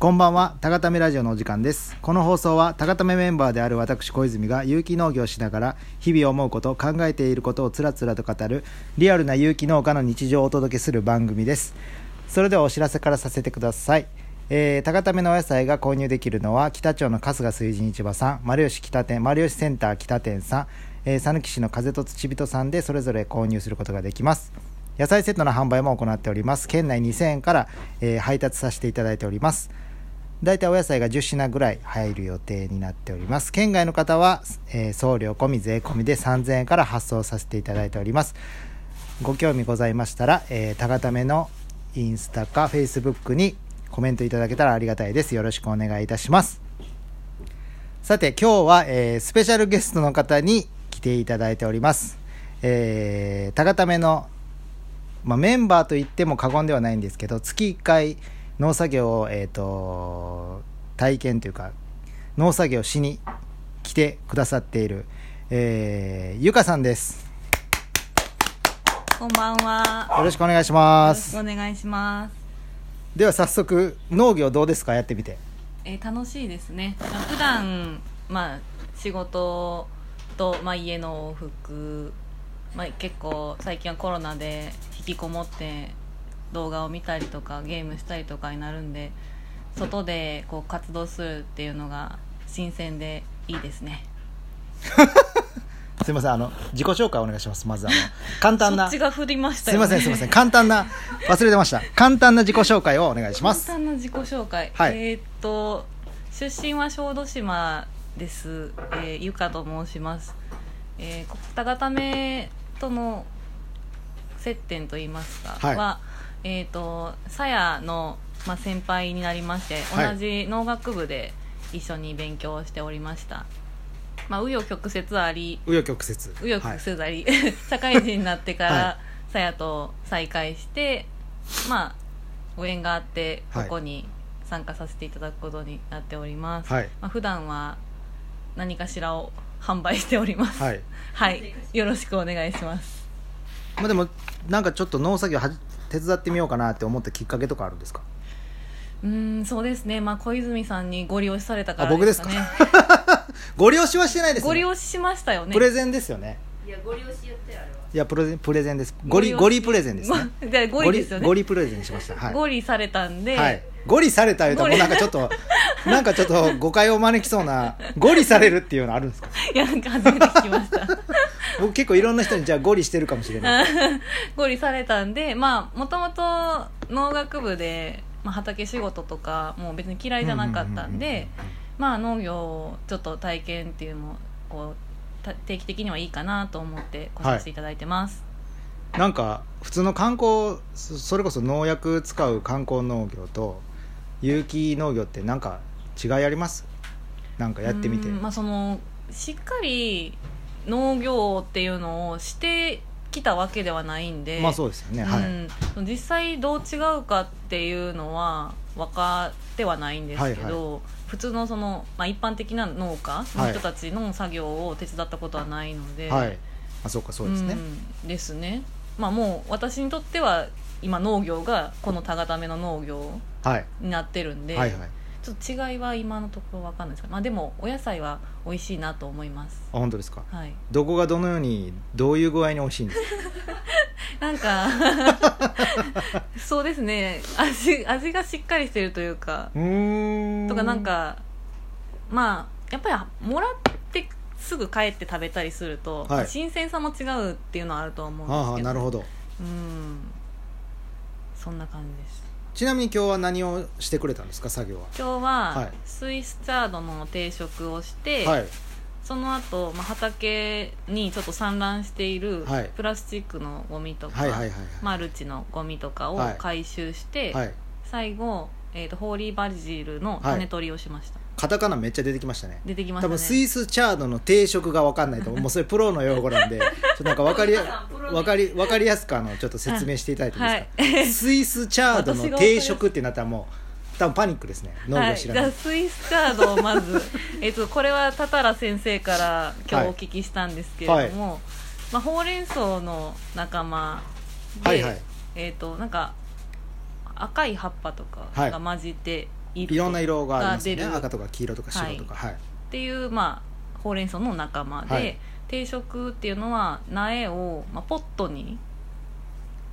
こんばんは、高ためラジオのお時間です。この放送は、高ためメンバーである私小泉が有機農業しながら、日々思うこと、考えていることをつらつらと語る、リアルな有機農家の日常をお届けする番組です。それではお知らせからさせてください。えー、高ためのお野菜が購入できるのは、北町の春日水神市場さん、丸吉北店、丸吉センター北店さん、えー、讃岐市の風と土人さんでそれぞれ購入することができます。野菜セットの販売も行っております。県内2000円から、えー配達させていただいております。大体お野菜が10品ぐらい入る予定になっております。県外の方は、えー送料込み税込みで3000円から発送させていただいております。ご興味ございましたら、えー、高ためのインスタかフェイスブックにコメントいただけたらありがたいです。よろしくお願いいたします。さて今日は、えースペシャルゲストの方に来ていただいております。えー、高ための、まあ、メンバーと言っても過言ではないんですけど月1回農作業を、えー、と体験というか農作業しに来てくださっている、えーゆかさんですこんばんは。よろしくお願いしまよろしすくお願いします。では早速農業どうですか？やってみてえー楽しいですね。普段まあ仕事とまあ家の往復、まあ結構最近はコロナで引きこもって動画を見たりとかゲームしたりとかになるんで、外でこう活動するっていうのが新鮮でいいですね。すいませんあの自己紹介お願いしますまずあの簡単なそっちが振りましたすい。ませんすいません簡単な忘れてました。簡単な自己紹介をお願いします。簡単な自己紹介、はい。えーっと出身は小豆島です、えーゆかと申します、えー、高ためとの接点といいますかはい。は、えーっとさやの、まあ、先輩になりましてはい。同じ農学部で一緒に勉強をしておりました、まあ紆余曲折あり紆余曲折。紆余曲折あり、社会人になってかはらさやと再会してまあご縁があってこはい。こに参加させていただくことになっております、はい。まあ普段は何かしらを販売しております。はい。はい、よろしくお願いします。まあでもなんかちょっと農作業はじ手伝ってみようかなって思ったきっかけとかあるんですか？うーんそうですね。まあ小泉さんにご利用しされたからあ僕ですか？ご利用しはしてないですね。ご利用ししましたよね。プレゼンですよね。いや、ご利用しやってあれは。いやプレゼンプレゼンです。ゴリゴリプレゼンですね。じゃあゴリですよね。ゴリゴリプレゼンしました。はい。ご利されたんで、はい、ゴリされた言うともうなんかちょっとなんかちょっと誤解を招きそうなゴリされるっていうのあるんですか？いやなんか初めて聞きました僕結構いろんな人にじゃあゴリしてるかもしれない。ご利されたんでまあもともと農学部で、まあ、畑仕事とかもう別に嫌いじゃなかったんでまあ農業をちょっと体験っていうのもこうた定期的にはいいかなと思って来させていただいてます、なんか普通の観光そそれこそ農薬使う観光農業と有機農業ってなんか違いあります？なんかやってみて。うんまあ、そのしっかり農業っていうのをしてきたわけではないんでまあそうですよね、はい。うん、実際どう違うかっていうのは分かってはないんですけど、はい普通のその、まあ、一般的な農家の人たちの作業を手伝ったことはないので、はい。あそうかそうですね、うん。ですね。まあもう私にとっては今農業がこの高ための農業はい。になってるんで、はいはいちょっと違いは今のところ分かんないですけど、まあ、でもお野菜は美味しいなと思います。あ本当ですか？はい。どこがどのようにどういう具合に美味しいんですか？なんかそうですね。味味がしっかりしてるというかうーん。とかなんかまあやっぱりもらってすぐ帰って食べたりすると、はい。新鮮さも違うっていうのはあると思うんですけど。ああなるほど。うん。そんな感じですちなみに今日は何をしてくれたんですか？作業は。今日ははい。スイスチャードの定食をして、はい。その後、まあ畑にちょっと散乱しているはい。プラスチックのゴミとか、はいはいはいマルチのゴミとかをはい。回収して、はい。最後、えー、とホーリーバジルの種取りをしました、カタカナめっちゃ出てきましたね。出てきましたね。多分スイスチャードの定食が分かんないと思う。もうそれプロの用語なんで。ちょっとなんか分かりや分かり分かりやすくあのちょっと説明していただいていいです。か、スイスチャードの定食ってなったらもう多分パニックですね。農はい、じゃ業知らない、あスイスチャードをまず えっとこれはタタラ先生から今日お聞きしたんですけれども、まあ、ほうれん草の仲間で、はいはい。えっとなんか赤い葉っぱとかはい。が混じって色いろんな色がありますよね。赤とか黄色とか白とか。はい、っていう、まあ、ほうれん草の仲間で、はい。定食っていうのは苗を、まあ、ポットに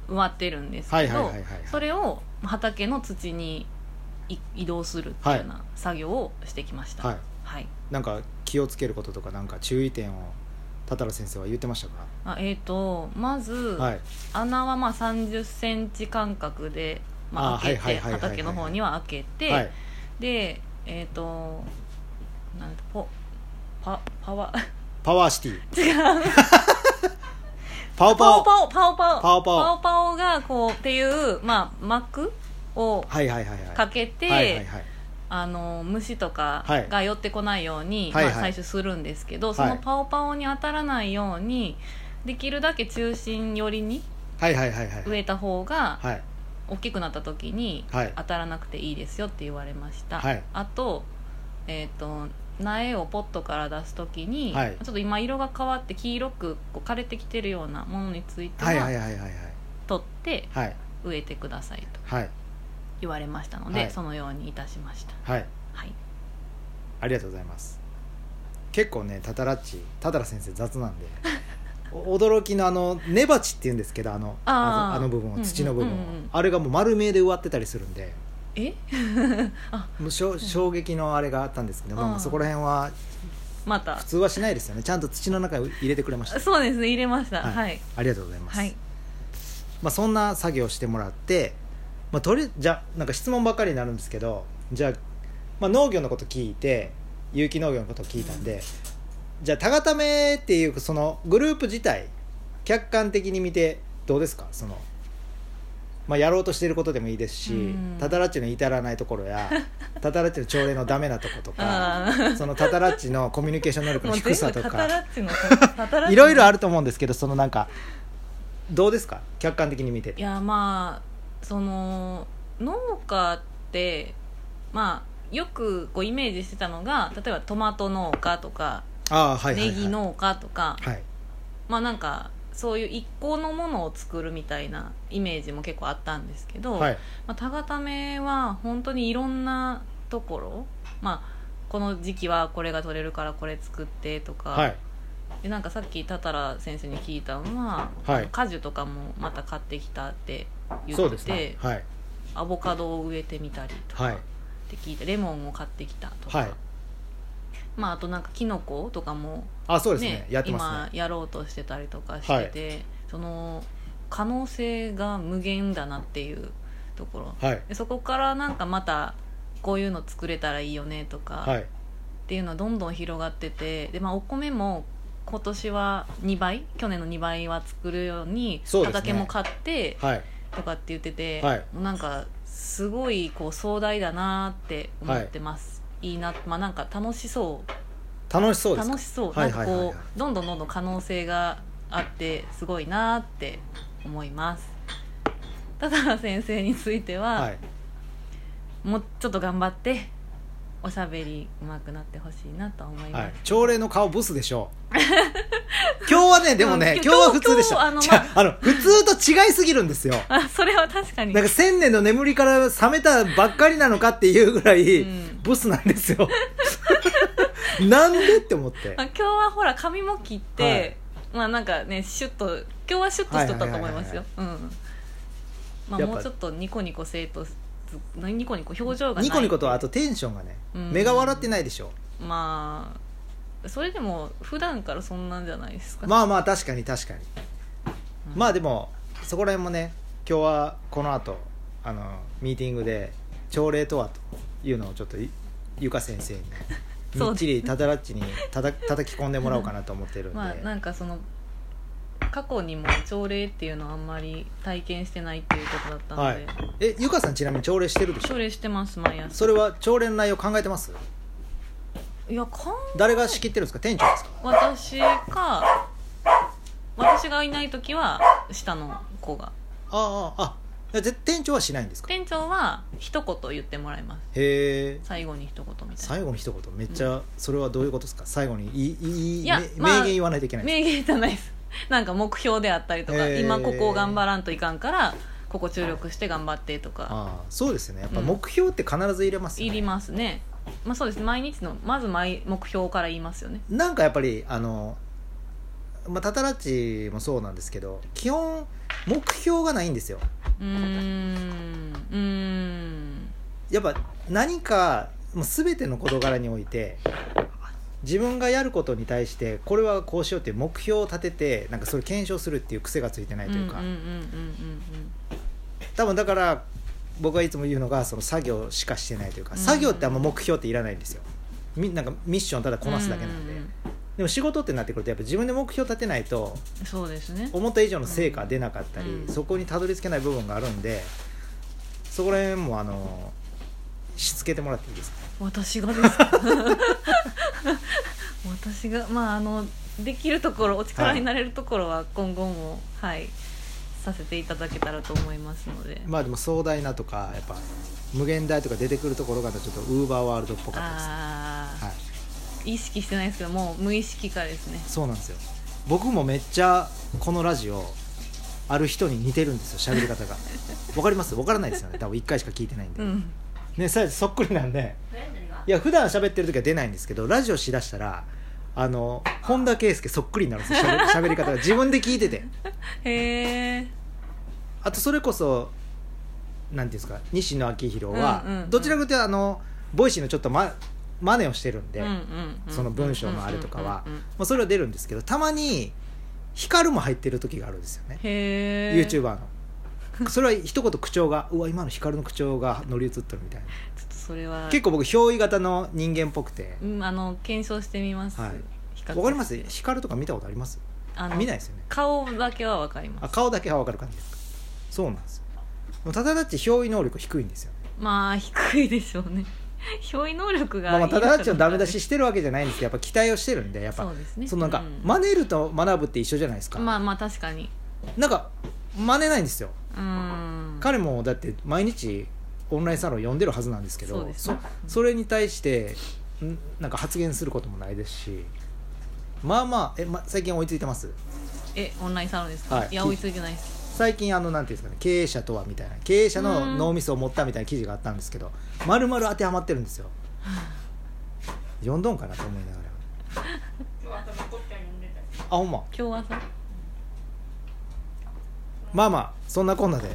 植わってるんですけどそれを畑の土にい移動するっていうような作業をしてきました。はい。はい。なんか気をつけることとかなんか注意点を多々良先生は言ってましたか？あえー、とまず、はい。穴はまあ3 0ンチ間隔で、まあ、あ開けてはいはいはいはい。はい畑の方には開けて、はい。でえっ、となんだポパパワパワーシティ。違う。パオパオ。パオパオパオパオ。パオパオ。がこうっていう、まあ、膜をはいはいはいはい。かけて、はいはいはい。あの虫とかはい。が寄ってこないように、はいはい。まあ、採取するんですけど、はい。そのパオパオに当たらないようにできるだけ中心寄りにはいはいはいはい。植えた方がはい大きくなった時にはい。当たらなくていいですよって言われました、はい。あと,、えー、と苗をポットから出す時に、はい。ちょっと今色が変わって黄色くこう枯れてきてるようなものについては,、はいはいはいはいはい。取ってはい。植えてくださいとはい。言われましたので、はい。そのようにいたしました。はい。はい。ありがとうございます。結構ねタタラッチタタラ先生雑なんで。お驚きのあの根鉢っていうんですけどあのあの部分土の部分を、うんうんあれがもう丸見えで植わってたりするんで。え？あ。もう衝撃のあれがあったんですけど、まあそこら辺はまた。普通はしないですよね。ちゃんと土の中に入れてくれました。そうですね入れました。はい。はい。ありがとうございます、はい。まあ、そんな作業をしてもらって、まあ、とりじゃあなんか質問ばっかりになるんですけどじゃあ、まあ、農業のこと聞いて有機農業のこと聞いたんで、じゃあ田固めっていうそのグループ自体客観的に見てどうですか？その、まあ、やろうとしていることでもいいですし、うん。タタラッチの至らないところやタタラッチの朝礼のダメなとことかそのタタラッチのコミュニケーション能力の低さとかいろいろあると思うんですけどそのなんかどうですか？客観的に見て。いやまあその農家ってまあよくこうイメージしてたのが例えばトマト農家とかああはいはい、はい、ネギ農家とか、はい。まあなんかそういう一個のものを作るみたいなイメージも結構あったんですけど、はい。まあ、田固めは本当にいろんなところ、まあ、この時期はこれが取れるからこれ作ってとか、はい。でなんかさっき多々先生に聞いたのは、はい。果樹とかもまた買ってきたって言ってて、そうですね。はい。アボカドを植えてみたりとかはい。って聞いてレモンを買ってきたとか、はいまあ、あとなんかキノコとかもあそうですね。ねやってますね。今やろうとしてたりとかしてて、その可能性が無限だなっていうところ。はい。でそこからなんかまたこういうの作れたらいいよねとか、はい。っていうのはどんどん広がっててで、まあ、お米も今年は2倍去年の2倍は作るように畑も買ってはい。とかって言ってて、はい。なんかすごいこう壮大だなって思ってます、い、いなまあなんか楽しそう。楽しそうですか？楽しそう、はいはいなんかこうどんどんどんどん可能性があってすごいなって思います。ただ先生については、はい。もうちょっと頑張っておしゃべり上手くなってほしいなと思います、はい。朝礼の顔ブスでしょう。今日はねでもねうん今日は普通でした。あのじゃああの普通と違いすぎるんですよ。あそれは確かに。なんか千年の眠りから覚めたばっかりなのかっていうぐらい、うん。ブスなんですよ。なんでって思って。まあ、今日はほら髪も切って、まあなんかねシュッと今日はシュッとしとったと思いますよ。うん。まあもうちょっとニコニコせいとニコニコ表情がニコニコとあとテンションがね、うん。目が笑ってないでしょ。まあそれでも普段からそんなんじゃないですか、まあまあ確かに確かに、うん。まあでもそこら辺もね今日はこの後あのミーティングで朝礼とはというのをちょっといゆか先生に みっちりタタラッチにたた叩き込んでもらおうかなと思ってるんで、まあなんかその過去にも朝礼っていうのはあんまり体験してないっていうことだったので、はい。えゆかさんちなみに朝礼してるでしょ？朝礼してます毎朝。それは朝礼の内容考えてます？いやかん誰が仕切ってるんですか？店長ですか？私か私がいない時は下の子が。あああ店長はしないんですか？へ店長は一言言ってもらいます。え最後に一言みたいな。最後に一言。めっちゃ、それはどういうことですか？最後にいいいいいや名言言わないといけない名言じゃないです なんか目標であったりとかへー。今ここを頑張らんといかんからこここ注力して頑張ってとか。ああそうですよね。やっぱうん。目標って必ず入れますよね、いりますね。まあそうです。毎日のまず毎目標から言いますよね。なんかやっぱりあのまあタタラッチもそうなんですけど基本目標がないんですよ。うーん。うーん。やっぱ何かもう全ての事柄において自分がやることに対してこれはこうしようっていう目標を立ててなんかそれ検証するっていう癖がついてないというか、多分だから僕はいつも言うのがその作業しかしてないというか、うん。作業ってあんま目標っていらないんですよ。みなんかミッションただこなすだけなんで、でも仕事ってなってくるとやっぱ自分で目標立てないとそうですね。思った以上の成果が出なかったり、うん。そこにたどり着けない部分があるんでそこら辺もあのしつけてもらっていいですか？私がですか？私がまああのできるところお力になれるところは今後もはい、させていただけたらと思いますので。まあでも壮大なとかやっぱ無限大とか出てくるところがちょっとウーバーワールドっぽかったです、ああ、はい、意識してないですけどもう無意識化ですね。そうなんですよ。僕もめっちゃこのラジオある人に似てるんですよ喋り方が。わかります？わからないですよね。多分1回しか聞いてないんで、うんねさそっくりなんで。いや普段喋ってる時は出ないんですけどラジオしだしたらあの本田圭佑そっくりになるんですよ。喋喋り方が。自分で聞いてて。へえあとそれこそなんていうんですか西野亮廣は、うんうんうん。どちらかというとあの Voicy のちょっとま真似をしてるんで、うんうんうんその文章のあれとかは。うんうんうんまあ、それは出るんですけどたまにヒカルも入ってる時があるんですよね。へえ YouTuber の それは一言口調がうわ今のヒカルの口調が乗り移ってるみたいな。ちょっとそれは。結構僕憑依型の人間っぽくて。うんあの検証してみます、はい。わかります？ヒカルとか見たことあります？あの見ないですよね。顔だけはわかります。あ顔だけは分かる感じですか？そうなんです。よただだっち憑依能力低いんですよね。まあ低いでしょうね。憑依能力がまあ、まあただだっちのダメ出しししてるわけじゃないんですけどやっぱ期待をしてるんでやっぱそうですね。そのなんか、うん。真似ると学ぶって一緒じゃないですか、まあまあ確かに。なんか真似ないんですよ。うん彼もだって毎日オンラインサロン読んでるはずなんですけどね。そそれに対してんなんか発言することもないですしまあまあえ、ま、最近追いついてます？えオンラインサロンですか、はい。い、や追いついてないです。最近あのなんていうんですかね経営者とはみたいな経営者の脳みそを持ったみたいな記事があったんですけどまるまる当てはまってるんですよ。読んどんかなと思いながら。あほんま？今日はさまあまあそんなこんなで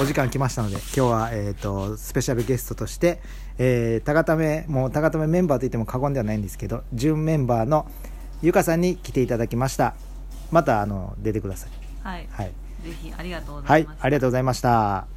お時間来ましたので今日は、えー、とスペシャルゲストとして、えー、高ためもう高ためメンバーといっても過言ではないんですけど準メンバーのゆかさんに来ていただきました。またあの出てください。はい、はい、ぜひありがとうござはいいます、ありがとうございました